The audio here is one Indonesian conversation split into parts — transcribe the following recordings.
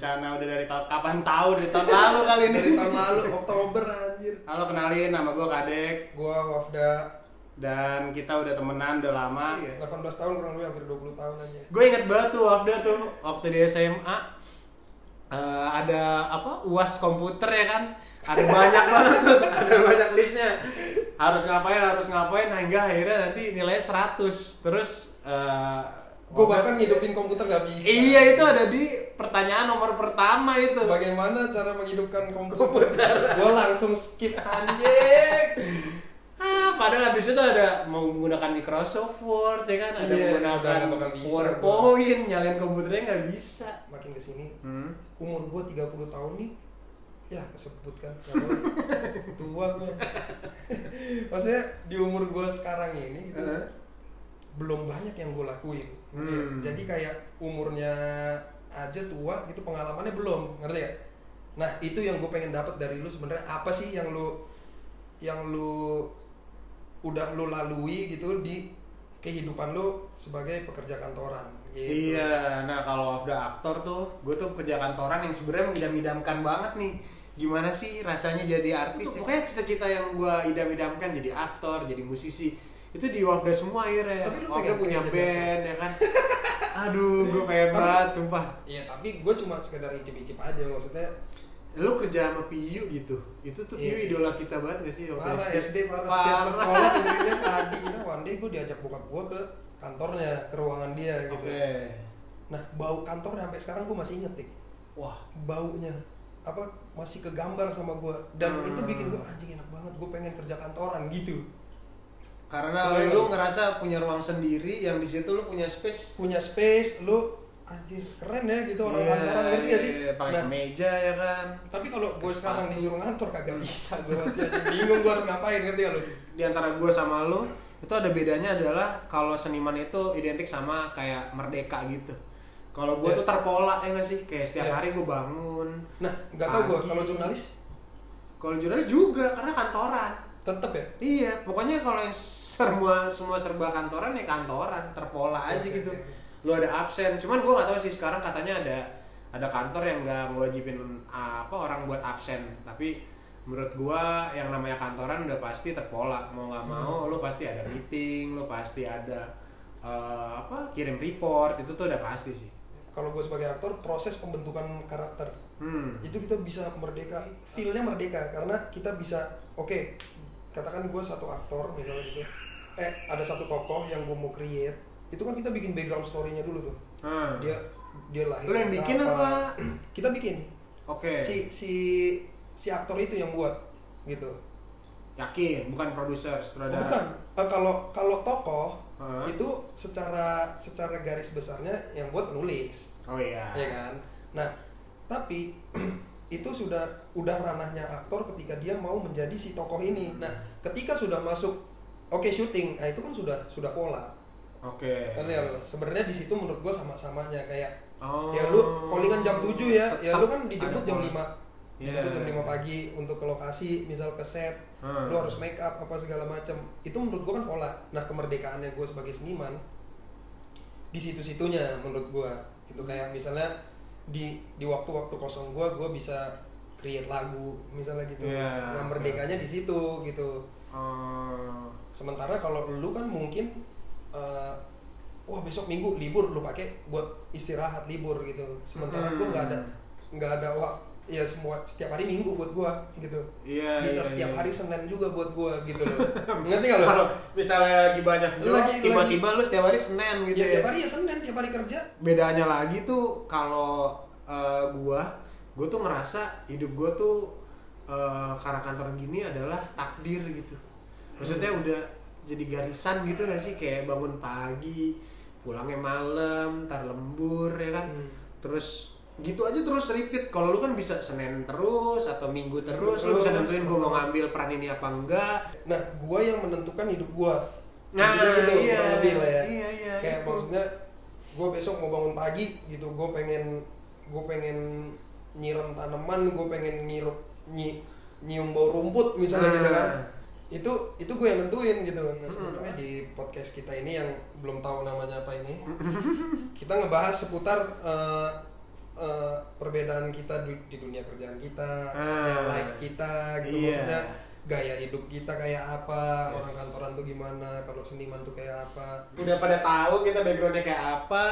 rencana udah dari tahun kapan tahu? Dari tahun lalu kali ini. dari tahun lalu Oktober anjir. Halo kenalin nama gue Kadek. Gua Wafda. Dan kita udah temenan udah lama. 18 tahun kurang lebih hampir 20 tahun aja Gue inget banget tuh Wafda tuh waktu di SMA eh, ada apa uas komputer ya kan? Ada banyak banget tuh ada banyak listnya. Harus ngapain harus ngapain nah, hingga akhirnya nanti nilainya 100 terus eh, gua Wafda- bahkan ngidupin komputer gak bisa. Iya itu ada di pertanyaan nomor pertama itu. Bagaimana cara menghidupkan komputer, gua langsung skip anjing. Ah, padahal habis itu ada mau menggunakan Microsoft Word ya kan, ada Iya, udah menggunakan bisa, PowerPoint, nyalain komputernya nggak bisa. makin ke sini Hmm. umur gua 30 tahun nih. Ya kesebut kan. Kalau tua gua. Maksudnya di umur gua sekarang ini gitu Heeh. Belum banyak yang gue lakuin ngerti ya? Hmm. jadi kayak umurnya aja tua gitu pengalamannya belum ngerti ya nah itu yang gue pengen dapat dari lu sebenarnya apa sih yang lu yang lu udah lu lalui gitu di kehidupan lu sebagai pekerja kantoran gitu. Iya, nah kalau udah aktor tuh, gue tuh kerja kantoran yang sebenarnya mengidam-idamkan banget nih. Gimana sih rasanya jadi artis? ya? Pokoknya cita-cita yang gue idam-idamkan jadi aktor, jadi musisi itu di Wafda semua akhirnya. Tapi lu Wafda punya pengen jadi band ya kan. Aduh, gue pengen banget, sumpah. Iya tapi gue cuma sekedar icip-icip aja maksudnya Lu kerja sama Piyu gitu, itu tuh Piyu Iya sih. idola kita banget gak sih? waktu parah SD parah setiap ke sekolah dengerinnya tadi nah one day gue diajak bokap gue ke kantornya ke ruangan dia gitu Oke. nah bau kantornya sampai sekarang gue masih inget tik Wah, baunya apa masih kegambar sama gue dan Hmm. itu bikin gue anjing enak banget gue pengen kerja kantoran gitu karena Kebayang. lu ngerasa punya ruang sendiri yang di situ lu punya space. Punya space lu anjir keren ya gitu orang Iya, kantoran ngerti gak sih? iya, pakai nah kemeja ya kan. tapi kalau gue sekarang disuruh ngantor kagak bisa gue masih aja bingung gue harus ngapain ngerti gak lu? Di antara gue sama lu itu ada bedanya adalah kalau seniman itu identik sama kayak merdeka gitu. Kalau gue Iya. tuh terpola ya gak sih? Kayak setiap Iya. hari gue bangun nah nggak tahu gue kalau jurnalis? Kalau jurnalis juga karena kantoran tetep ya? Iya pokoknya kalau semua semua serba kantoran ya kantoran terpola aja Oke, gitu. oke. lu ada absen cuman gue gak tahu sih sekarang katanya ada ada kantor yang nggak ngewajibin apa orang buat absen. Tapi menurut gua yang namanya kantoran udah pasti terpola. Mau nggak mau lu pasti ada meeting lu pasti ada eh, apa kirim report itu tuh udah pasti sih. Kalau gue sebagai aktor proses pembentukan karakter. Hmm. Itu kita bisa merdeka feelnya merdeka. Karena kita bisa oke katakan gue satu aktor misalnya gitu. Eh ada satu tokoh yang gue mau create itu kan kita bikin background story-nya dulu tuh. Hmm. dia dia lahir Lu yang bikin apa? kita bikin. Oke. Si si si aktor itu yang buat gitu. Yakin? Bukan produser Oh, sutradara? Bukan. Eh, kalau kalau tokoh Hah? itu secara secara garis besarnya yang buat penulis oh iya. Ya kan? Nah tapi itu sudah udah ranahnya aktor ketika dia mau menjadi si tokoh ini. Nah ketika sudah masuk oke syuting nah itu kan sudah sudah pola. Oke. Lo sebenarnya di situ menurut gua sama-samanya kayak oh. ya lu callingan jam 7 ya. Ya lu kan dijemput jam pola. 5 Iya. dijemput jam 5 pagi untuk ke lokasi misal ke set. Hmm. lu harus make up apa segala macam itu menurut gua kan pola. Nah kemerdekaannya gua sebagai seniman di situ-situnya menurut gua. Itu kayak misalnya di di waktu-waktu kosong gua gua bisa create lagu misalnya gitu. Iya, nah oke. merdekanya di situ gitu. Oh. sementara kalau lu kan mungkin eh, wah besok minggu libur lu pakai buat istirahat libur gitu. Sementara gua nggak ada nggak ada wah ya semua setiap hari minggu buat gua gitu. Iya, bisa iya, setiap iya. hari senin juga buat gua gitu loh. Ngerti nggak lo Kalau misalnya lagi banyak Lu job, lagi- tiba-tiba lu setiap hari Senin gitu ya ya. tiap hari ya senin tiap hari kerja. Bedanya lagi tuh kalau eh, gua, gua tuh ngerasa hidup gua tuh eh, karena kantor gini adalah takdir gitu. Maksudnya Hmm. udah jadi garisan gitu gak sih kayak bangun pagi, pulangnya malam, ntar lembur ya kan. Hmm. Terus gitu aja terus repeat. Kalau lu kan bisa Senin terus atau Minggu terus, lu bisa nentuin gua mau ngambil peran ini apa enggak. nah gua yang menentukan hidup gua Nah, gitu iya. kurang lebih lah ya Iya, iya, kayak itu. maksudnya gua besok mau bangun pagi gitu gua pengen gua pengen nyiram tanaman gua pengen ngirup nyi, nyium bau rumput misalnya Nah. gitu kan itu itu gue yang nentuin gitu nah sebenarnya di podcast kita ini yang belum tahu namanya apa ini kita ngebahas seputar eh, eh, perbedaan kita di, di dunia kerjaan kita, Ah. life kita gitu Iya. maksudnya gaya hidup kita kayak apa, Yes. orang kantoran tuh gimana, kalau seniman tuh kayak apa. udah pada tahu kita backgroundnya kayak apa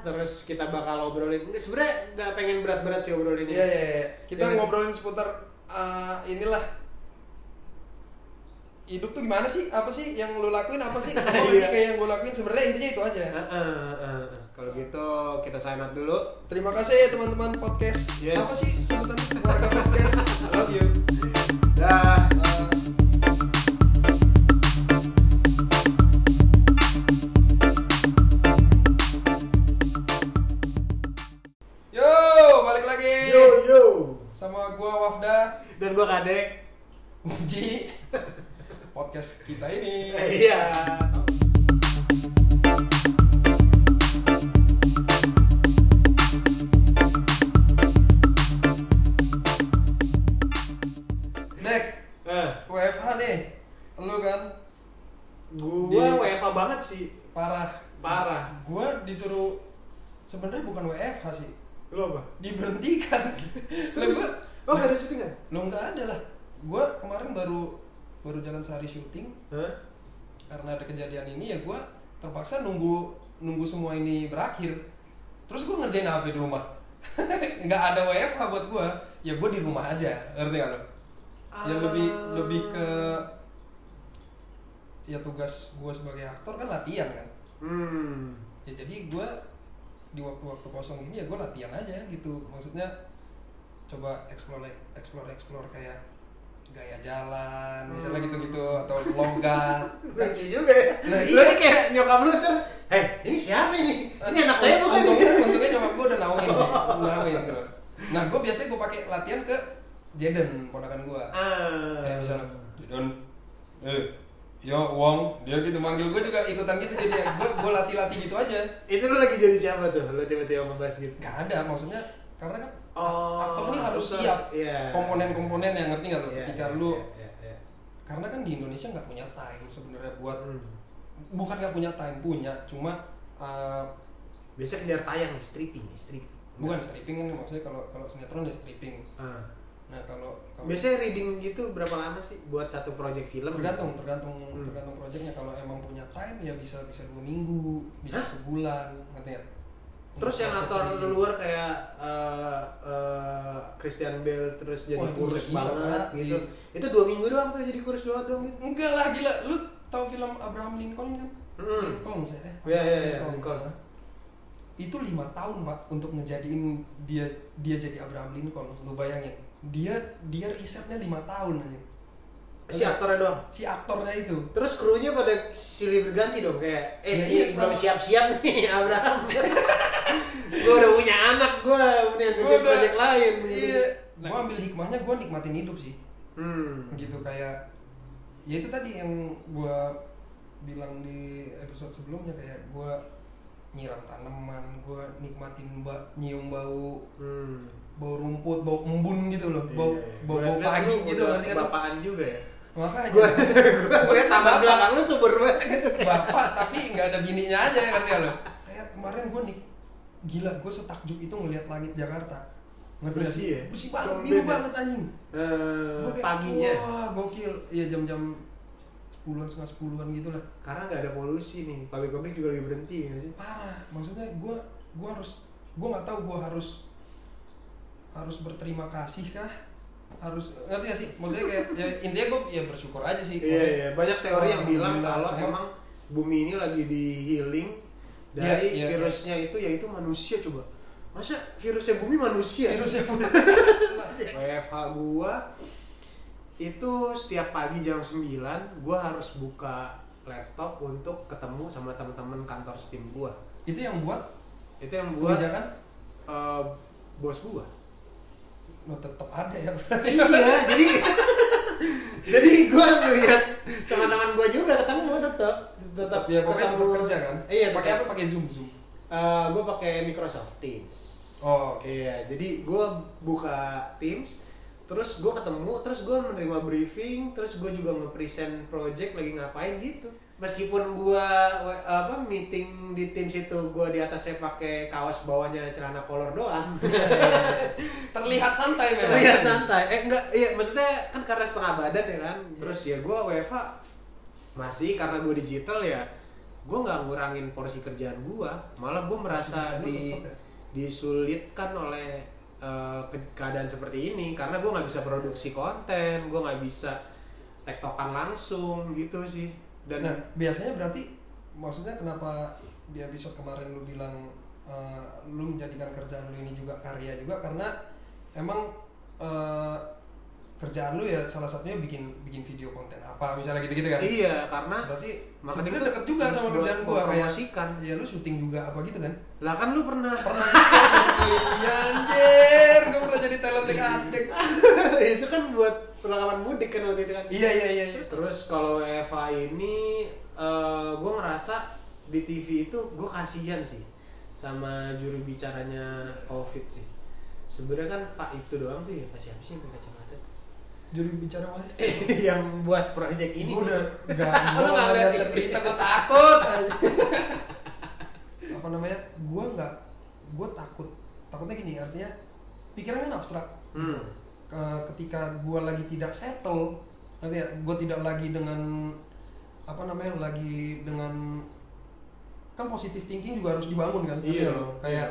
terus kita bakal obrolin Nggak, sebenarnya nggak pengen berat-berat sih obrolin ini Iya, iya, iya. Kita Iya. ngobrolin seputar eh, inilah hidup tuh gimana sih? Apa sih yang lu lakuin? Apa sih? Sama Iya. sih kayak yang gue lakuin? Sebenarnya intinya itu aja. Heeh, heeh. kalau gitu kita sign dulu Terima kasih teman-teman podcast. Yes. Apa sih sebutan keluarga podcast? I love you. dah banget sih parah. parah Gua disuruh sebenarnya bukan WFH sih, lo apa diberhentikan. serius oh gak ada syutingan Lo nggak ada lah. Gua kemarin baru baru jalan sehari syuting Hah? karena ada kejadian ini ya gua terpaksa nunggu nunggu semua ini berakhir. Terus gua ngerjain apa di rumah? nggak ada WFH buat gua. Ya gua di rumah aja, ngerti gak lo? Ya lebih Ah. lebih ke ya tugas gua sebagai aktor kan latihan kan. hmm Ya jadi gua di waktu-waktu kosong gini ya gua latihan aja gitu. Maksudnya coba explore explore explore kayak gaya jalan misalnya Hmm. gitu-gitu atau logat lucu juga ya Nah, iya. nih kayak nyokap lu tuh eh ini siapa ini ini anak saya bukan untungnya untungnya nyokap gue udah nauin sih nauin gitu. nah gue biasanya gue pakai latihan ke Jaden ponakan gue ah kayak misalnya Jaden eh yo Wong dia gitu manggil gue juga ikutan gitu jadi gue gue latih latih gitu aja itu lu lagi jadi siapa tuh lu tiba-tiba ngebahas gitu Gak ada maksudnya karena kan Oh, aktor ini harus siap iya. komponen-komponen yang ngerti nggak lo Iya, ketika iya, lu iya, iya, iya. karena kan di Indonesia nggak punya time sebenarnya buat Hmm. bukan nggak punya time punya cuma uh, biasa kejar tayang nih stripping stripping bukan stripping kan maksudnya kalau kalau sinetron ya stripping ah. Nah kalau kalau biasanya reading gitu berapa lama sih buat satu project film tergantung tergantung Hmm. tergantung proyeknya kalau emang punya time ya bisa bisa dua minggu bisa Hah? sebulan ngerti nggak? terus yang aktor luar kayak eh, eh, Christian Bale terus jadi Wah, itu kurus gila, banget Pak. gitu Iya. itu dua minggu doang tuh jadi kurus doang dong gitu enggak lah gila lu tahu film Abraham Lincoln kan Hmm. Lincoln saya eh, Iya, iya, iya, Lincoln. Lincoln. Nah, itu lima tahun pak untuk ngejadiin dia dia jadi Abraham Lincoln lu bayangin dia dia risetnya lima tahun aja. Si aktornya doang? Si aktornya itu. Terus krunya pada silih berganti dong kayak eh Ya, iya, iya, belum siap-siap nih Abraham. Gue udah punya anak gue punya project lain. iya. Gua ambil hikmahnya gua nikmatin hidup sih. Hmm. gitu kayak ya itu tadi yang gua bilang di episode sebelumnya kayak gua nyiram tanaman gua nikmatin mbak nyium bau. Hmm. Bau rumput bau embun gitu loh bau Iya, iya. bau, Gua bau liat pagi gitu ngerti kan Bapaan juga ya? Makanya gue gue Bapak. belakang lu subur banget. Bapak tapi nggak ada bininya aja ngerti lo kayak kemarin gua nik gila gua setakjub itu ngelihat langit Jakarta. Ngerti Bersih sih? ya? bersih banget biru banget anjing. Eh, Gua kayak, paginya. wah gokil. Iya jam-jam sepuluhan setengah sepuluhan gitu lah karena nggak ada polusi nih. Pabrik-pabrik juga lagi berhenti nggak sih? Parah. Maksudnya gue gue harus gue nggak tahu gue harus harus berterima kasih kah? Harus ngerti gak sih? Maksudnya kayak ya, intinya gue ya bersyukur aja sih. Iya iya. Banyak teori yang bilang kalau cuma- emang bumi ini lagi di healing dari Iya, iya, virusnya itu yaitu manusia coba. Masa virusnya bumi manusia? Virusnya pun WFH gua itu setiap pagi jam 9 gua harus buka laptop untuk ketemu sama teman-teman kantor Steam gua. itu yang buat Itu yang buat kebijakan? eh, bos gua. Lo tetap ada ya. Iya, jadi jadi gua ngeliat teman-teman gua juga ketemu tetap tetap ya pokoknya ketemu. tetap kerja kan? Iya, pakai apa? Pakai zoom zoom? Eh, gua pakai Microsoft Teams. oh oke. Iya, jadi gue buka Teams, terus gue ketemu, terus gue menerima briefing, terus gue juga nge-present project lagi ngapain gitu. Meskipun gua apa meeting di tim situ gua di atasnya pakai kaos bawahnya celana kolor doang. Terlihat santai memang. Terlihat santai. Eh enggak iya maksudnya kan karena setengah badan ya kan. Terus ya gua WFA masih karena gua digital ya gua nggak ngurangin porsi kerjaan gua. Malah gua merasa di ya? disulitkan oleh eh, ke- keadaan seperti ini. Karena gua nggak bisa produksi konten gua nggak bisa tektokan langsung gitu sih dan Nah, biasanya berarti maksudnya kenapa di episode kemarin lu bilang eh, lu menjadikan kerjaan lu ini juga karya juga karena emang eh, kerjaan lu ya salah satunya bikin bikin video konten apa misalnya gitu-gitu kan? iya karena Berarti sebenarnya itu deket juga sama kerjaan gua kayak ya lu syuting juga apa gitu kan? lah kan lu pernah Pernah iya anjir, gua pernah jadi talent adek. itu kan buat perlengkapan mudik kan waktu itu kan Iya iya iya iya. terus kalau Eva ini gue ngerasa di TV itu gue kasihan sih sama juru bicaranya COVID sih sebenarnya kan Pak itu doang tuh ya Pak siapa sih yang pakai kacamata Juru bicara mana? yang buat project ini Gua udah gak mau ngeliat liat berita gua takut. apa namanya? Gua nggak, gua takut. Takutnya gini, artinya pikirannya abstrak. Hmm. Ke- Ketika gua lagi tidak settle, nanti ya, gua tidak lagi dengan apa namanya, lagi dengan kan positive thinking juga harus dibangun kan? Iya. nggak lo? Kayak,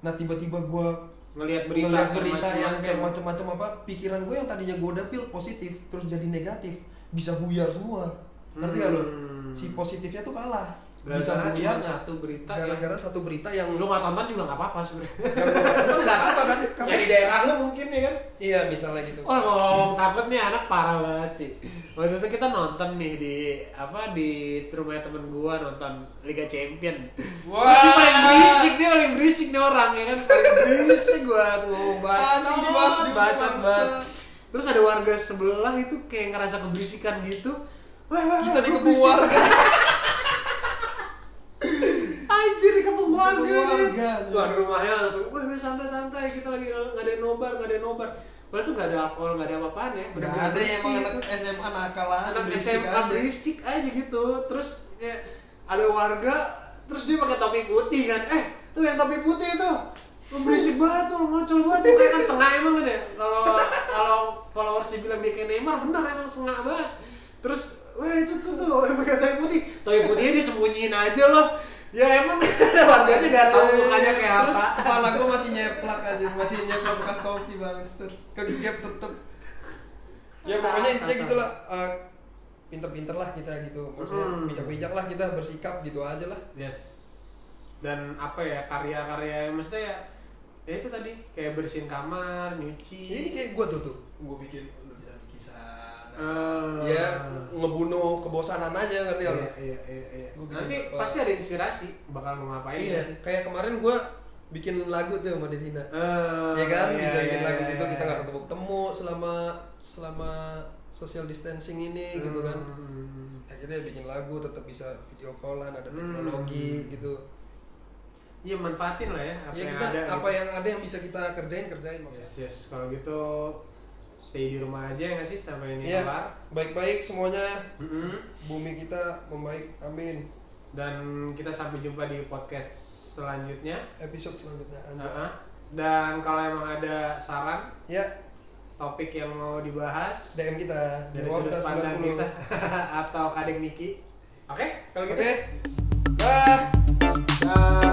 nah tiba-tiba gua ngelihat berita ngeliat berita yang macem-macem. kayak macam-macam apa pikiran gue yang tadinya gue udah pil positif terus jadi negatif bisa buyar semua ngerti gak lo Hmm. si positifnya tuh kalah gara-gara cuma nah, satu berita ya. gara-gara satu berita yang lu nggak tonton juga nggak apa-apa sebenarnya lu nggak tonton nggak apa kan Kamu- yang di daerah lu mungkin ya kan iya misalnya gitu Wah ngomong takut nih anak parah banget sih. Waktu itu kita nonton nih di apa di rumah temen gua nonton Liga Champion. Wah. Dia paling berisik dia paling berisik nih orang ya kan paling berisik gua dibahas bacot bacot banget. Terus ada warga sebelah itu kayak ngerasa keberisikan gitu. Wah, wah, kita wah, dikepung berisik. warga Anjir dikepung warga. Dikepung warga. Tuan rumahnya langsung, wih wih, santai-santai kita lagi nggak ada nobar, nggak ada nobar. Padahal tuh nggak ada alkohol, nggak ada apa-apaan ya. nggak ada yang emang anak itu. SMA nakal aja anak berisik SMA aja. berisik aja gitu. Terus ya, ada warga, terus dia pakai topi putih kan. Eh, tuh yang topi putih tuh. Lu berisik banget tuh, lu ngocol banget kayak kan sengah emang kan ya. Kalau kalau followersnya bilang dia kayak Neymar, bener emang sengah banget. Terus, wah itu tuh tuh udah pakai topi putih. Topi putihnya disembunyiin aja loh. Ya emang ada warganya gak tahu mukanya kayak Iya, terus apa. kepala gue masih nyeplak aja masih nyeplak bekas topi banget kegigap tetep. Ya pokoknya intinya gitu lah eh, pinter-pinter lah kita gitu. Maksudnya Hmm. bijak-bijak lah kita bersikap gitu aja lah. Yes. Dan apa ya karya-karya yang maksudnya ya, ya itu tadi. Kayak bersihin kamar, nyuci. ini kayak gue tuh tuh. Gue bikin lu bisa bikin Eh, ya ngebunuh kebosanan aja ngerti iya, lu? iya, iya, iya. Gua bikin Nanti apa? pasti ada inspirasi bakal mau ngapain iya ya sih. kayak kemarin gue bikin lagu tuh sama Devina Eh, ya kan iya, bisa bikin iya, lagu iya, gitu iya. kita nggak ketemu ketemu selama selama social distancing ini gitu kan Hmm. akhirnya bikin lagu tetap bisa video callan ada Hmm. teknologi gitu Iya manfaatin lah ya apa ya yang kita ada. apa gitu. yang ada yang bisa kita kerjain kerjain maksudnya Yes, yes. Kalau gitu stay di rumah aja ya nggak sih sampai ini Iya, kelar. baik-baik semuanya Mm-mm. bumi kita membaik amin Dan kita sampai jumpa di podcast selanjutnya. episode selanjutnya. Uh-uh. Dan kalau emang ada saran ya topik yang mau dibahas DM kita dari sudut pandang 90 kita atau kadang Niki. Oke, kalau gitu. oke dah